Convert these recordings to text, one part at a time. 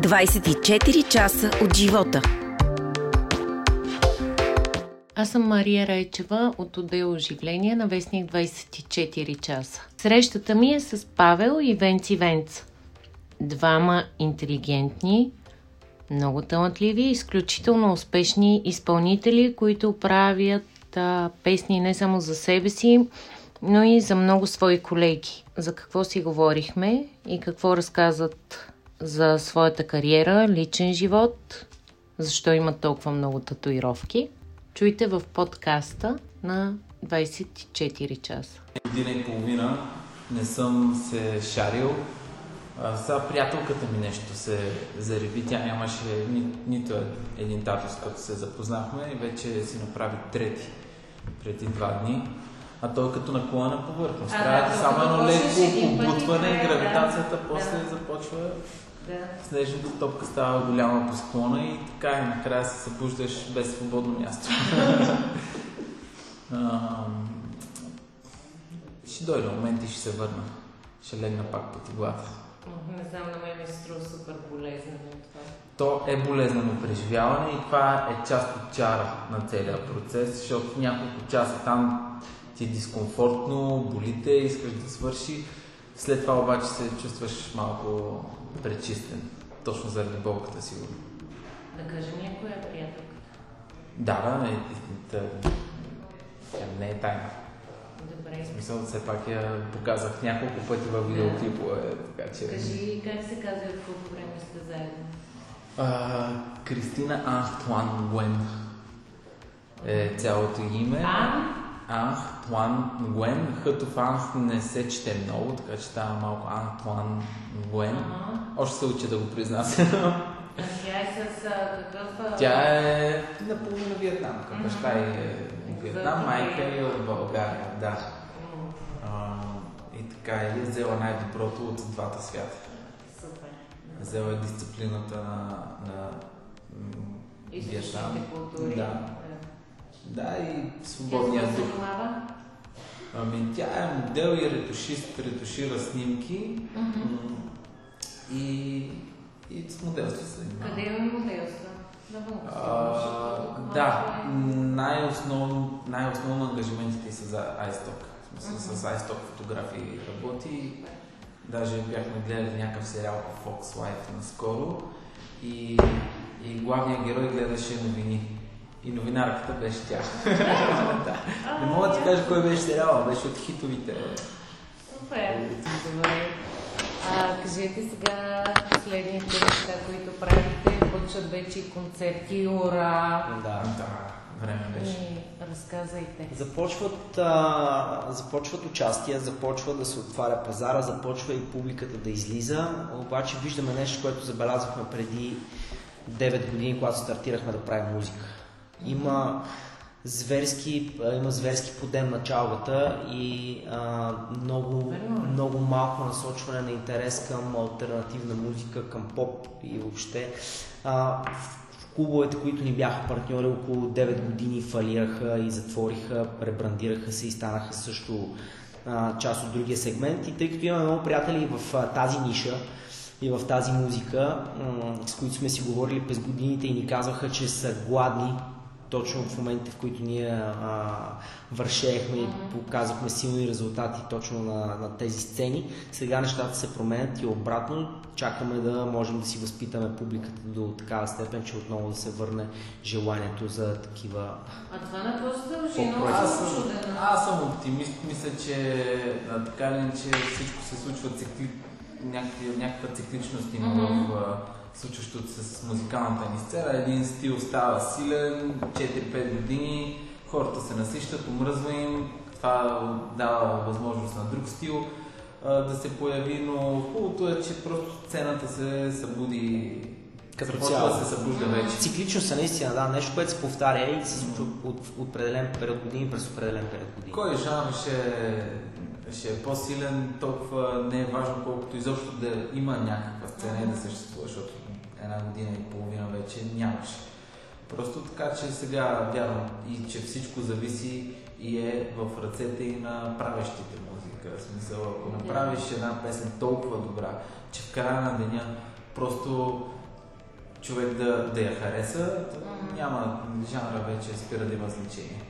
24 часа от живота. Аз съм Мария Райчева от отдел оживление на Вестник 24 часа. Срещата ми е с Павел и Венци Венц. Двама интелигентни, много талантливи, изключително успешни изпълнители, които правят а, песни не само за себе си, но и за много свои колеги. За какво си говорихме и какво разказват за своята кариера, личен живот, защо имат толкова много татуировки. Чуйте в подкаста на 24 часа. Година и половина не съм се шарил. А, сега приятелката ми нещо се зареби. Тя нямаше ни, нито един татус, като се запознахме и вече си направи трети преди два дни. А той като наклона повърхност. Трябва да само едно леко побутване гравитацията да. после да. започва да. Снежната топка става голяма по склона и така и накрая се събуждаш без свободно място. ще дойде момент и ще се върна. Ще легна пак по теглата. Не знам, на мен ми се струва супер болезнено това. То е болезнено преживяване и това е част от чара на целия процес, защото няколко часа там ти е дискомфортно, болите, искаш да свърши. След това обаче се чувстваш малко пречистен. Точно заради болката, сигурно. Да кажем ли, коя е приятелката? Да, да, не, тя не е тайна. Добре. В смисъл, все пак я показах няколко пъти в видеоклипове, така че... Кажи, как се казва в колко време сте заедно? А, Кристина Антуан Гуен е цялото име. А? Антуан Гуен. Хъто в Анх не се чете много, така че става малко Антуан Гуен. Ага. Още се уча да го произнасям. А тя е с какъв... Тя е наполовина виетнамка. Баща е Виетнам, майка е от България. Да. А, и така и е взела най-доброто от двата свята. Супер. Взела е дисциплината на, на м, Виетнам. Източните култури. Да. Да. И свободния дух. Ами тя е модел и ретушист, ретушира снимки м, и, и с моделство се занимава. Къде има моделство? Да, най-основно, най-основно ангажиментите са за iStock. Смисъл с iStock фотографии работи. Даже бяхме гледали някакъв сериал по Fox Life наскоро и, и главният герой гледаше новини. И новинарката беше тя. да. Не мога да ти кажа кой беше сериала, беше от хитовите. Супер. Добре. А, кажете сега последните неща, които правите. Почват вече и концерти, ура! Да. Да, време беше. И разказвайте. Започват, а, започват участия, започва да се отваря пазара, започва и публиката да излиза. Обаче виждаме нещо, което забелязахме преди 9 години, когато стартирахме да правим музика. Има зверски, има зверски подем на чалгата и а, много, много малко насочване на интерес към альтернативна музика, към поп и въобще. А, в клубовете, които ни бяха партньори около 9 години фалираха и затвориха, ребрандираха се и станаха също а, част от другия сегмент. И тъй като имаме много приятели в а, тази ниша и в тази музика, с които сме си говорили през годините и ни казваха, че са гладни точно в моментите, в които ние а, вършеехме и показахме силни резултати точно на, на тези сцени. Сега нещата се променят и обратно чакаме да можем да си възпитаме публиката до такава степен, че отново да се върне желанието за такива... А това на какво се дължи? Аз съм аз оптимист. Мисля, че така иначе всичко се случва цикли, някаква, някаква цикличност има Мгм. в случващото с музикалната ни сцена. Един стил става силен, 4-5 години, хората се насищат, омръзва им, това дава възможност на друг стил а, да се появи, но хубавото е, че просто сцената се събуди, Като цяло. да се събужда вече. Циклично са наистина, да, нещо, което се повтаря и се случва от, от определен период години през определен период години. Кой жанр ще, ще е по-силен, толкова не е важно, колкото изобщо да има някаква сцена и да съществува, защото една година и половина вече нямаше. Просто така, че сега вярвам и че всичко зависи и е в ръцете и на правещите музика. В смисъл, ако направиш една песен толкова добра, че в края на деня просто човек да, да я хареса, няма жанра вече спира да има значение.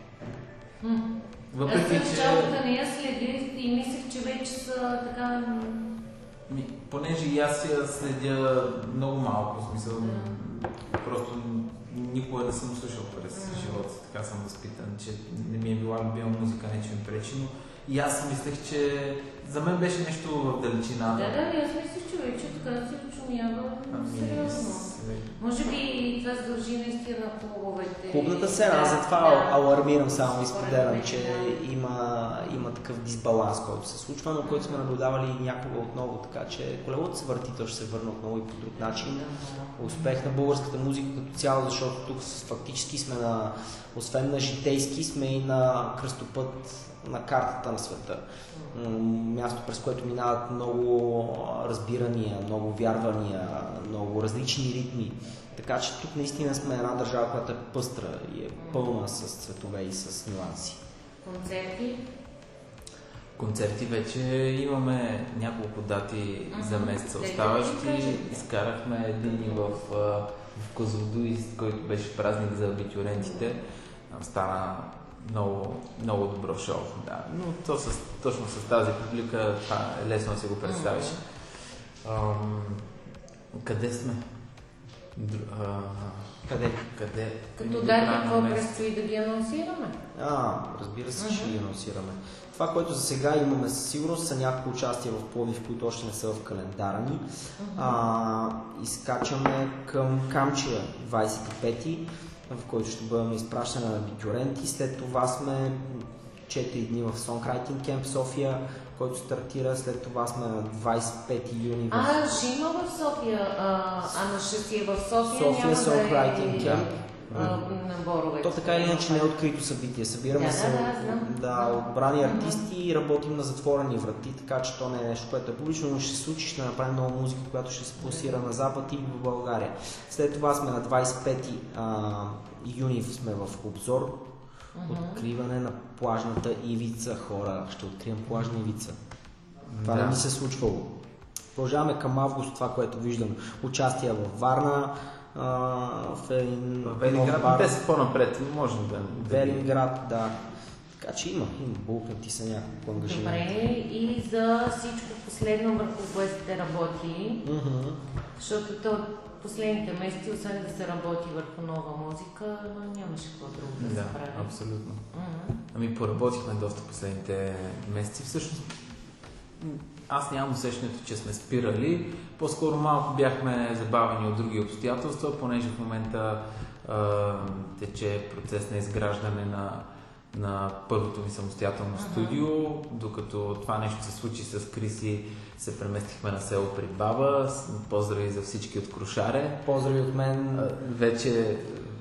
Въпреки, Аз че... Аз не я следих и мислех, че вече са така... Ми, понеже и аз я следя много малко, в смисъл, да. просто никога не съм слушал през mm. живота, така съм възпитан, че не ми е била любима музика, не че ми пречи, но и аз мислех, че за мен беше нещо в далечина. Да, да, аз мислех, така се очумява ами, сериозно. Може би това се дължи наистина на клубовете. Клубната сцена, аз затова да. алармирам само и споделям, че да. има, има такъв дисбаланс, който се случва, но който сме наблюдавали някога отново, така че колелото се върти, то ще се върне отново и по друг начин. Успех на българската музика като цяло, защото тук фактически сме на, освен на житейски, сме и на кръстопът на картата на света. Място, през което минават много разбирания, много вярвания, много различни ритми. Така че тук наистина сме една държава, която е пъстра и е пълна с цветове и с нюанси. Концерти? Концерти вече имаме няколко дати uh-huh. за месеца оставащи. Изкарахме един в, в Козлодуй, който беше празник за абитюрентите. Стана много, много добро шоу. Да. Но то с, точно с тази публика това е лесно да си го представиш. Mm-hmm. Ам, къде сме? А, къде? Къде? Като да, какво предстои да ги анонсираме? А, разбира се, mm-hmm. ще ги анонсираме. Това, което за сега имаме със сигурност са няколко участия в Пловдив, които още не са в календара ни. Mm-hmm. А, изкачаме към Камчия 25 в който ще бъдем изпращани на абитюренти. След това сме 4 дни в Songwriting Camp София, който стартира. След това сме на 25 юни. В... А, ще има в София, а, а на 6 е в София. София Songwriting да е... Camp наборове. То така или иначе не е открито събитие. Събираме да, се да, да, да, отбрани артисти и работим на затворени врати, така че то не е нещо, което е публично, но ще се случи, ще направим нова музика, която ще се пулсира на Запад и в България. След това сме на 25 а, юни сме в обзор. Откриване на плажната ивица, хора. Ще открием плажна ивица. Това да. не ми се случвало. Продължаваме към август това, което виждам. Участие в Варна, в един Велинград, бар. те са по-напред, не можем да... Велинград, да. Така че има, има, булкнати са няколко ангажименти. Добре, и за всичко последно върху което сте работили, mm-hmm. защото то последните месеци, освен да се работи върху нова музика, нямаше какво друго да, да се прави. абсолютно. Mm-hmm. Ами поработихме доста последните месеци. Всъщност аз нямам усещането, че сме спирали. По-скоро малко бяхме забавени от други обстоятелства, понеже в момента а, тече процес на изграждане на, на първото ми самостоятелно студио, докато това нещо се случи с Криси, се преместихме на село при баба. Поздрави за всички от Крушаре. Поздрави от мен. А, вече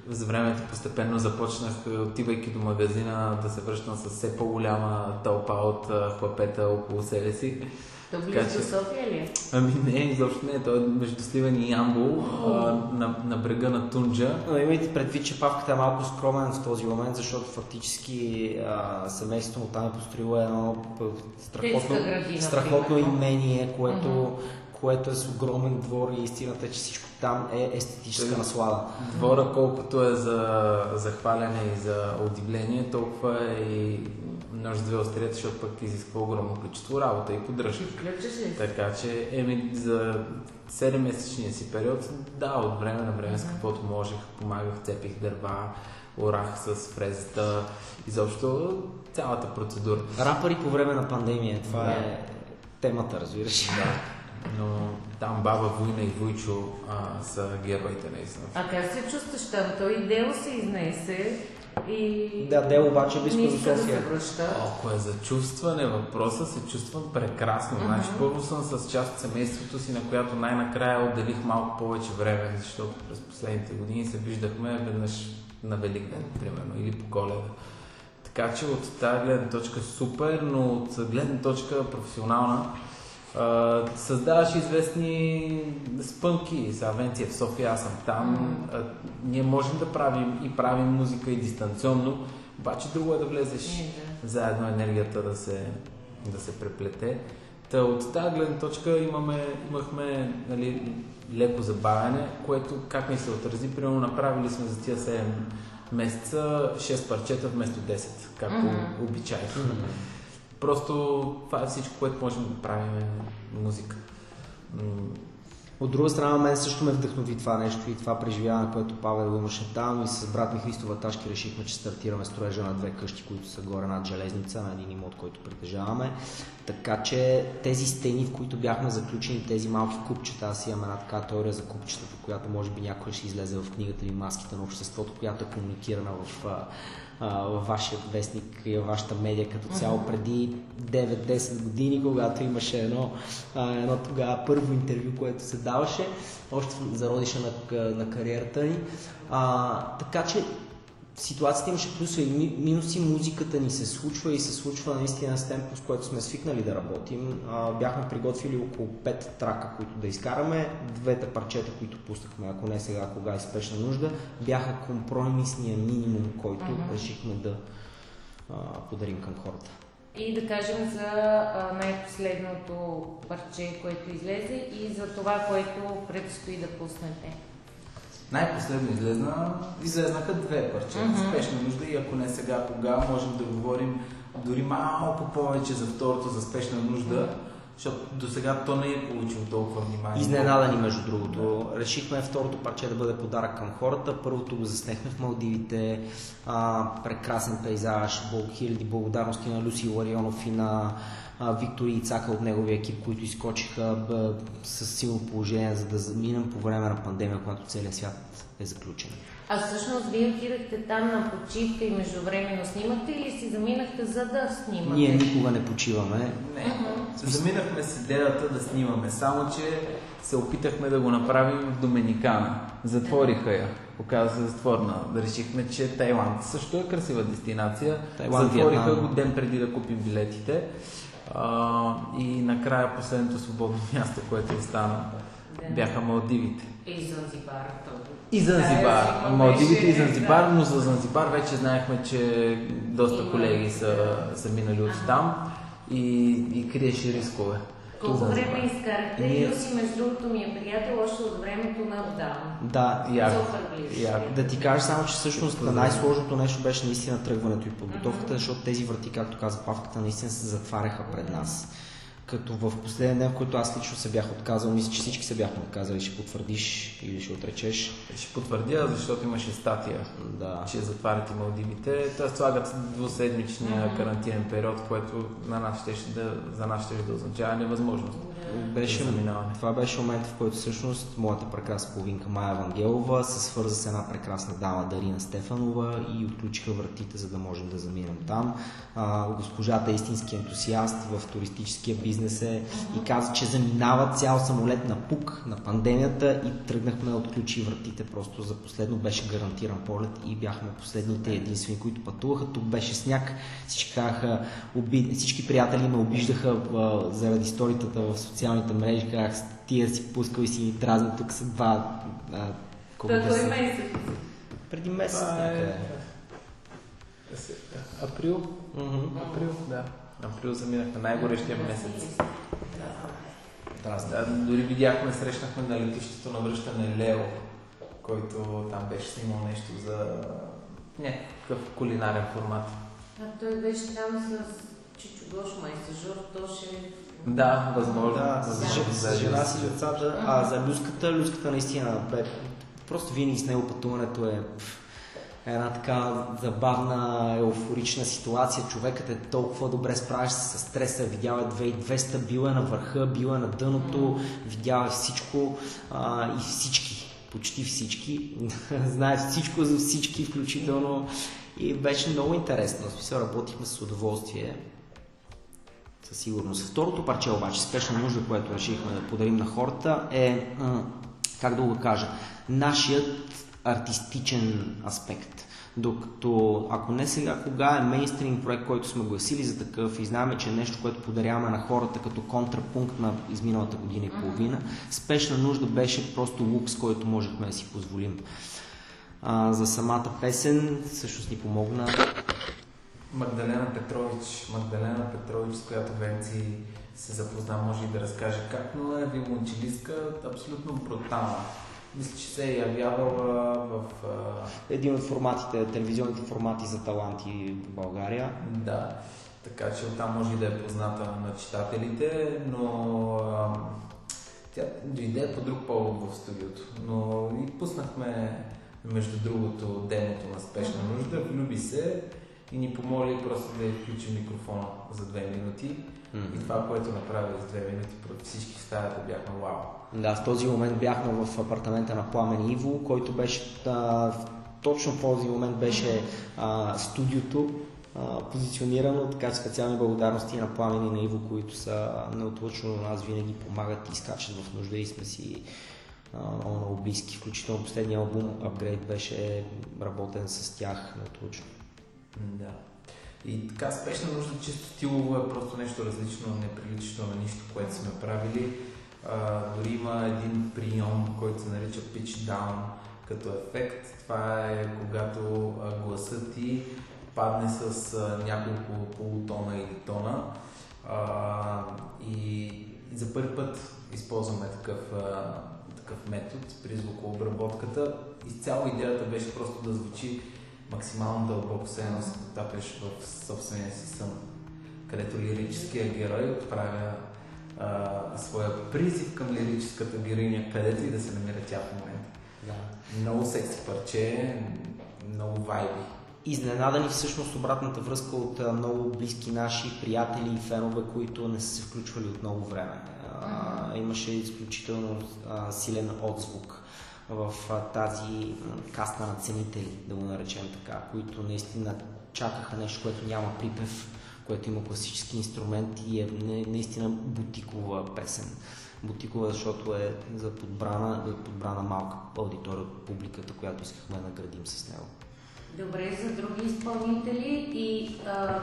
за времето постепенно започнах, отивайки до магазина, да се връщам с все по-голяма тълпа от хлапета около себе си. То близо до София ли е? Ами не, изобщо не. Той е между Сливен и Ямбол, на, на брега на Тунджа. Но имайте предвид, че павката е малко скромен в този момент, защото фактически а, семейството му там е построило едно страхотно, страхотно имение, което uh-huh което е с огромен двор и истината е, че всичко там е естетическа наслада. Двора колкото е за, за хваляне и за удивление, толкова е и нож две острията, защото пък изисква огромно количество работа и поддръжка. Така че, еми, за 7-месечния си период, да, от време на време с каквото можех, помагах, цепих дърва, орах с фрезата, изобщо цялата процедура. Рапъри по време на пандемия, това да. е темата, разбираш. Да. Но там баба Война и Войчо а, са геройите наистина. А как се чувстваш там? Той Дело се изнесе и... Да, Дело обаче е близко до София. Ако е за чувстване въпроса, се чувствам прекрасно. Uh-huh. Значи, първо съм с част от семейството си, на която най-накрая отделих малко повече време, защото през последните години се виждахме веднъж на Великден, примерно, или по коледа. Така че от тази гледна точка супер, но от гледна точка професионална, създаваш известни спънки. За Авенция в София, аз съм там. А, ние можем да правим и правим музика и дистанционно, обаче друго е да влезеш mm, заедно енергията да се, да се преплете. Та, от тази гледна точка имаме, имахме нали, леко забавяне, което как ни се отрази. Примерно направили сме за тия 7 месеца 6 парчета вместо 10, както mm-hmm. обичайно. Mm-hmm. Просто това е всичко, което можем да правим музика. От друга страна, мен също ме вдъхнови това нещо и това преживяване, което Павел имаше там и с брат ми Христо Ваташки решихме, че стартираме строежа на две къщи, които са горе над железница, на един имот, който притежаваме. Така че тези стени, в които бяхме заключени, тези малки купчета, аз имам една така теория за купчетата, която може би някой ще излезе в книгата или маските на обществото, която е комуникирана в във вашия вестник и във вашата медия като цяло преди 9-10 години, когато имаше едно, едно тогава първо интервю, което се даваше, още зародиша на, на кариерата ни. А, така че ситуацията имаше плюса и минуси, музиката ни се случва и се случва наистина с темпо, с което сме свикнали да работим. А, бяхме приготвили около 5 трака, които да изкараме. Двете парчета, които пуснахме, ако не сега, кога е спешна нужда, бяха компромисния минимум, който uh-huh. решихме да а, подарим към хората. И да кажем за най-последното парче, което излезе и за това, което предстои да пуснете. Най-последно излезна, излезнаха две парчета. Mm-hmm. Спешна нужда и ако не сега, кога, можем да говорим дори малко повече за второто, за спешна нужда, защото до сега то не е получило толкова внимание. Изненадани, между другото. Решихме второто парче да бъде подарък към хората. Първото го заснехме в Малдивите. А, прекрасен пейзаж, хиляди благодарности на Люси Ларионов и на Виктор и Ицака от неговия екип, които изкочиха б, с силно положение, за да заминем по време на пандемия, когато целият свят е заключен. А всъщност вие отидахте там на почивка и междувременно снимахте или си заминахте за да снимате? Ние никога не почиваме. Не. Uh-huh. Заминахме с идеята да снимаме, само че се опитахме да го направим в Доминикана. Затвориха я. Оказа се затворна. Да решихме, че Тайланд също е красива дестинация. Тайланд, Затвориха го ден преди да купим билетите. А, и накрая последното свободно място, което остана, бяха Малдивите. И Занзибар. И Занзибар. Е, Малдивите и Занзибар, но за Занзибар вече знаехме, че доста колеги са, са минали от там и, и криеше рискове. Колко време изкарахте? Ние... Юси, между другото, ми е приятел още от времето на Даун. Да, як, як. Да ти кажа само, че всъщност най-сложното нещо беше наистина тръгването и подготовката, защото тези врати, както каза Павката, наистина се затваряха пред нас като в последния ден, в който аз лично се бях отказал, мисля, че всички се бяхме отказали, ще потвърдиш или ще отречеш. Ще потвърдя, защото имаше статия, да. че затварят и Малдивите. Те слагат двуседмичния карантинен период, което на нас ще, да, за нас ще да означава невъзможност. Беше, това беше момент, в който всъщност моята прекрасна половинка Майя Вангелова се свърза с една прекрасна дама Дарина Стефанова и отключиха вратите, за да можем да заминем там. А, госпожата е истински ентусиаст в туристическия бизнес бизнесе и каза, че заминава цял самолет на пук на пандемията и тръгнахме да отключи вратите. Просто за последно беше гарантиран полет и бяхме последните единствени, които пътуваха. Тук беше сняг. Всички, казаха, оби... всички приятели ме обиждаха а, заради историята в социалните мрежи. Казах, тия си пускал и си ни дразни, тук са два... А, колко да, месец? Преди месец някъде. Април? Mm-hmm. Април, да. Април заминахме най-горещия месец. Да, дори видяхме, срещнахме на летището на връщане Лео, който там беше снимал нещо за някакъв кулинарен формат. А той беше там с Чичо Гош, май с Жор Тоше. Да, възможно. Да, за, за, за жена си децата. А за люската, люската наистина бе. Просто винаги с него пътуването е една така забавна, еуфорична ситуация. Човекът е толкова добре справящ се с стреса, видял е 2200, бил е на върха, бил е на дъното, видял е всичко а, и всички, почти всички, знае всичко за всички, включително и беше много интересно. В смисъл работихме с удоволствие. Със сигурност. Второто парче обаче, спешна нужда, което решихме да подарим на хората е, как да го кажа, нашият артистичен аспект. Докато ако не сега, кога е мейнстрим проект, който сме гласили за такъв и знаем, че е нещо, което подаряваме на хората като контрапункт на изминалата година и половина, спешна нужда беше просто лукс, който можехме да си позволим. А, за самата песен също ни помогна Магдалена Петрович, Магдалена Петрович, с която Венци се запозна, може и да разкаже как, но е виолончелистка абсолютно брутална. Мисля, че се е явявала в... Един от форматите, телевизионните формати за таланти в България. Да, така че оттам може и да е позната на читателите, но тя дойде по друг повод в студиото. Но и пуснахме, между другото, демото на спешна нужда, влюби се и ни помоли просто да изключим микрофона за две минути. Mm-hmm. И това, което направи за две минути пред всички в стаята, бяхме вау. Да, в този момент бяхме в апартамента на Пламен Иво, който беше а, точно в този момент беше а, студиото, а, позиционирано, така че специални благодарности на Пламен и на Иво, които са неотлъчно на нас винаги помагат и скачат в нужда и сме си много, много близки. Включително последния албум Upgrade беше работен с тях неотлъчно. И така спешна нужда, чисто стилово е просто нещо различно, неприлично на нищо, което сме правили. А, дори има един прием, който се нарича pitch down като ефект. Това е когато гласът ти падне с няколко полутона или тона. А, и за първи път използваме такъв, а, такъв метод при звукообработката. Изцяло идеята беше просто да звучи максимално дълбоко се едно се потапяш в собствения си сън, където лирическия герой отправя а, своя призив към лирическата героиня, където и да се намира тя в момента. Да. Много секси парче, много вайби. Изненадани всъщност обратната връзка от много близки наши приятели и фенове, които не са се включвали от много време. А, имаше изключително а, силен отзвук в тази каста на ценители, да го наречем така, които наистина чакаха нещо, което няма припев, което има класически инструмент и е наистина бутикова песен. Бутикова, защото е за подбрана, за подбрана малка аудитория от публиката, която искахме да наградим с него. Добре, за други изпълнители и а,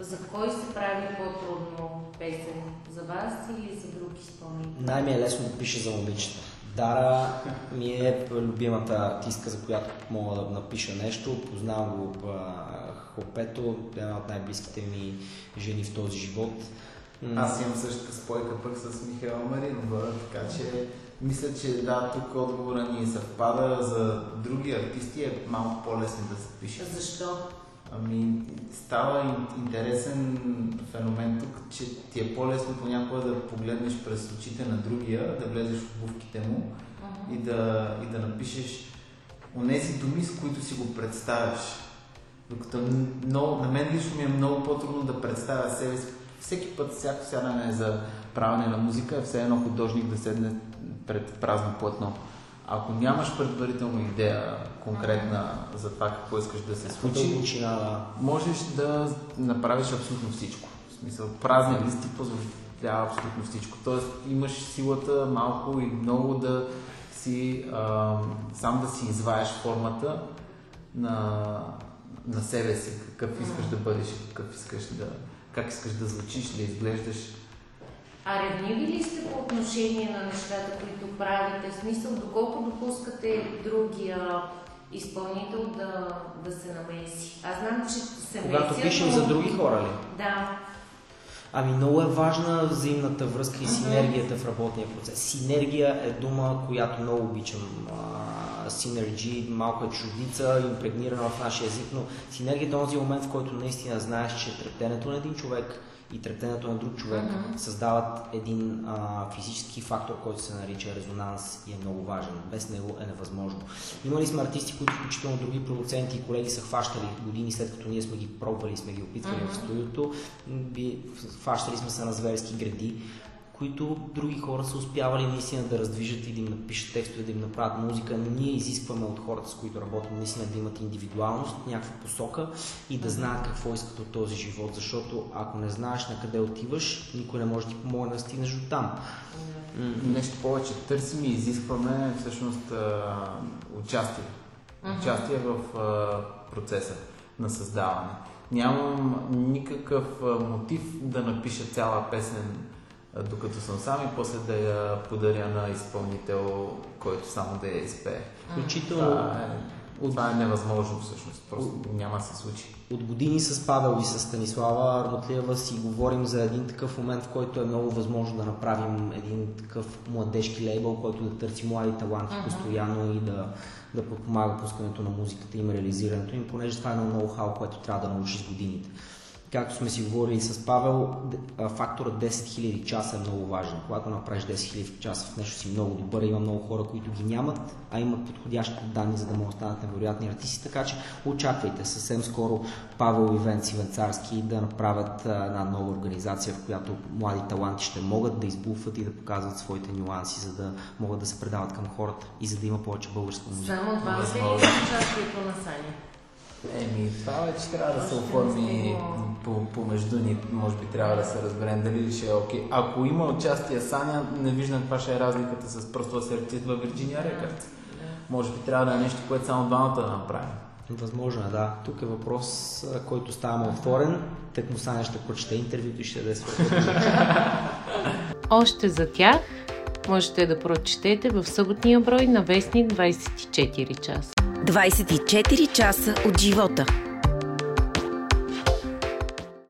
за кой се прави по-трудно песен? За вас или за други изпълнители? Най-ми е лесно да пише за момичета. Дара ми е любимата артистка, за която мога да напиша нещо. Познавам го Хопето, една от най-близките ми жени в този живот. Аз имам същата спойка пък с Михаила Маринова, така че мисля, че да, тук отговора ни съвпада. За други артисти е малко по-лесно да се пише. Защо? Ами, става интересен феномен тук, че ти е по-лесно понякога да погледнеш през очите на другия, да влезеш в обувките му uh-huh. и, да, и да напишеш онези думи, с които си го представяш. Докато много, на мен лично ми е много по-трудно да представя себе си. Всеки път, всяко сядане за правене на музика е все едно художник да седне пред празно плътно. Ако нямаш предварително идея конкретна за това какво искаш да се случи, можеш да направиш абсолютно всичко. В смисъл, празни листи позволява абсолютно всичко. Тоест имаш силата малко и много да си, а, сам да си изваеш формата на, на себе си, какъв искаш да бъдеш какъв искаш да, как искаш да звучиш, да изглеждаш а ревниви ли сте по отношение на нещата, които правите? В смисъл, доколко допускате другия изпълнител да, да се намеси? Аз знам, че се Когато пишем но... за други хора ли? Да. Ами много е важна взаимната връзка и синергията в работния процес. Синергия е дума, която много обичам. Синерджи, малко е чудица, импрегнирана в нашия език, но синергията е този момент, в който наистина знаеш, че трептенето на един човек – и трептенето на друг човек uh-huh. създават един а, физически фактор, който се нарича резонанс и е много важен. Без него е невъзможно. Имали сме артисти, които включително други продуценти и колеги са хващали години след като ние сме ги пробвали сме ги опитвали uh-huh. в студиото. Хващали сме се на зверски гради, които други хора са успявали наистина да раздвижат и да им напишат текстове, да им направят музика. Ние изискваме от хората, с които работим, наистина да имат индивидуалност, някаква посока и да знаят какво искат от този живот, защото ако не знаеш на къде отиваш, никой не може да ти помогне да стигнеш до там. Нещо повече търсим и изискваме всъщност участие. Участие в процеса на създаване. Нямам никакъв мотив да напиша цяла песен докато съм сам и после да я подаря на изпълнител, който само да я изпее. Включително, е... Това е невъзможно всъщност, просто от, няма да се случи. От години с Павел и с Станислава Арматлиева си говорим за един такъв момент, в който е много възможно да направим един такъв младежки лейбъл, който да търси млади таланти uh-huh. постоянно и да, да подпомага пускането на музиката им, реализирането им, понеже това е едно ноу-хау, което трябва да научиш с годините както сме си говорили с Павел, факторът 10 000 часа е много важен. Когато направиш 10 000 часа в нещо си много добър, има много хора, които ги нямат, а имат подходящите данни, за да могат да станат невероятни артисти, така че очаквайте съвсем скоро Павел и Венци Венцарски да направят една нова организация, в която млади таланти ще могат да избуфат и да показват своите нюанси, за да могат да се предават към хората и за да има повече българска музика. Само два участието на Саня. Еми, това вече трябва да се оформи помежду ни. Може би трябва да се разберем дали ще е окей. Ако има участие Саня, не виждам каква ще е разликата с просто се във Вирджиния Рекърд. Може би трябва да е нещо, което само двамата да направим. Възможно е, да. Тук е въпрос, който ставаме отворен. Тък му Саня ще прочете интервюто и ще даде Още за тях можете да прочетете в съботния брой на Вестник 24 часа. 24 часа от живота.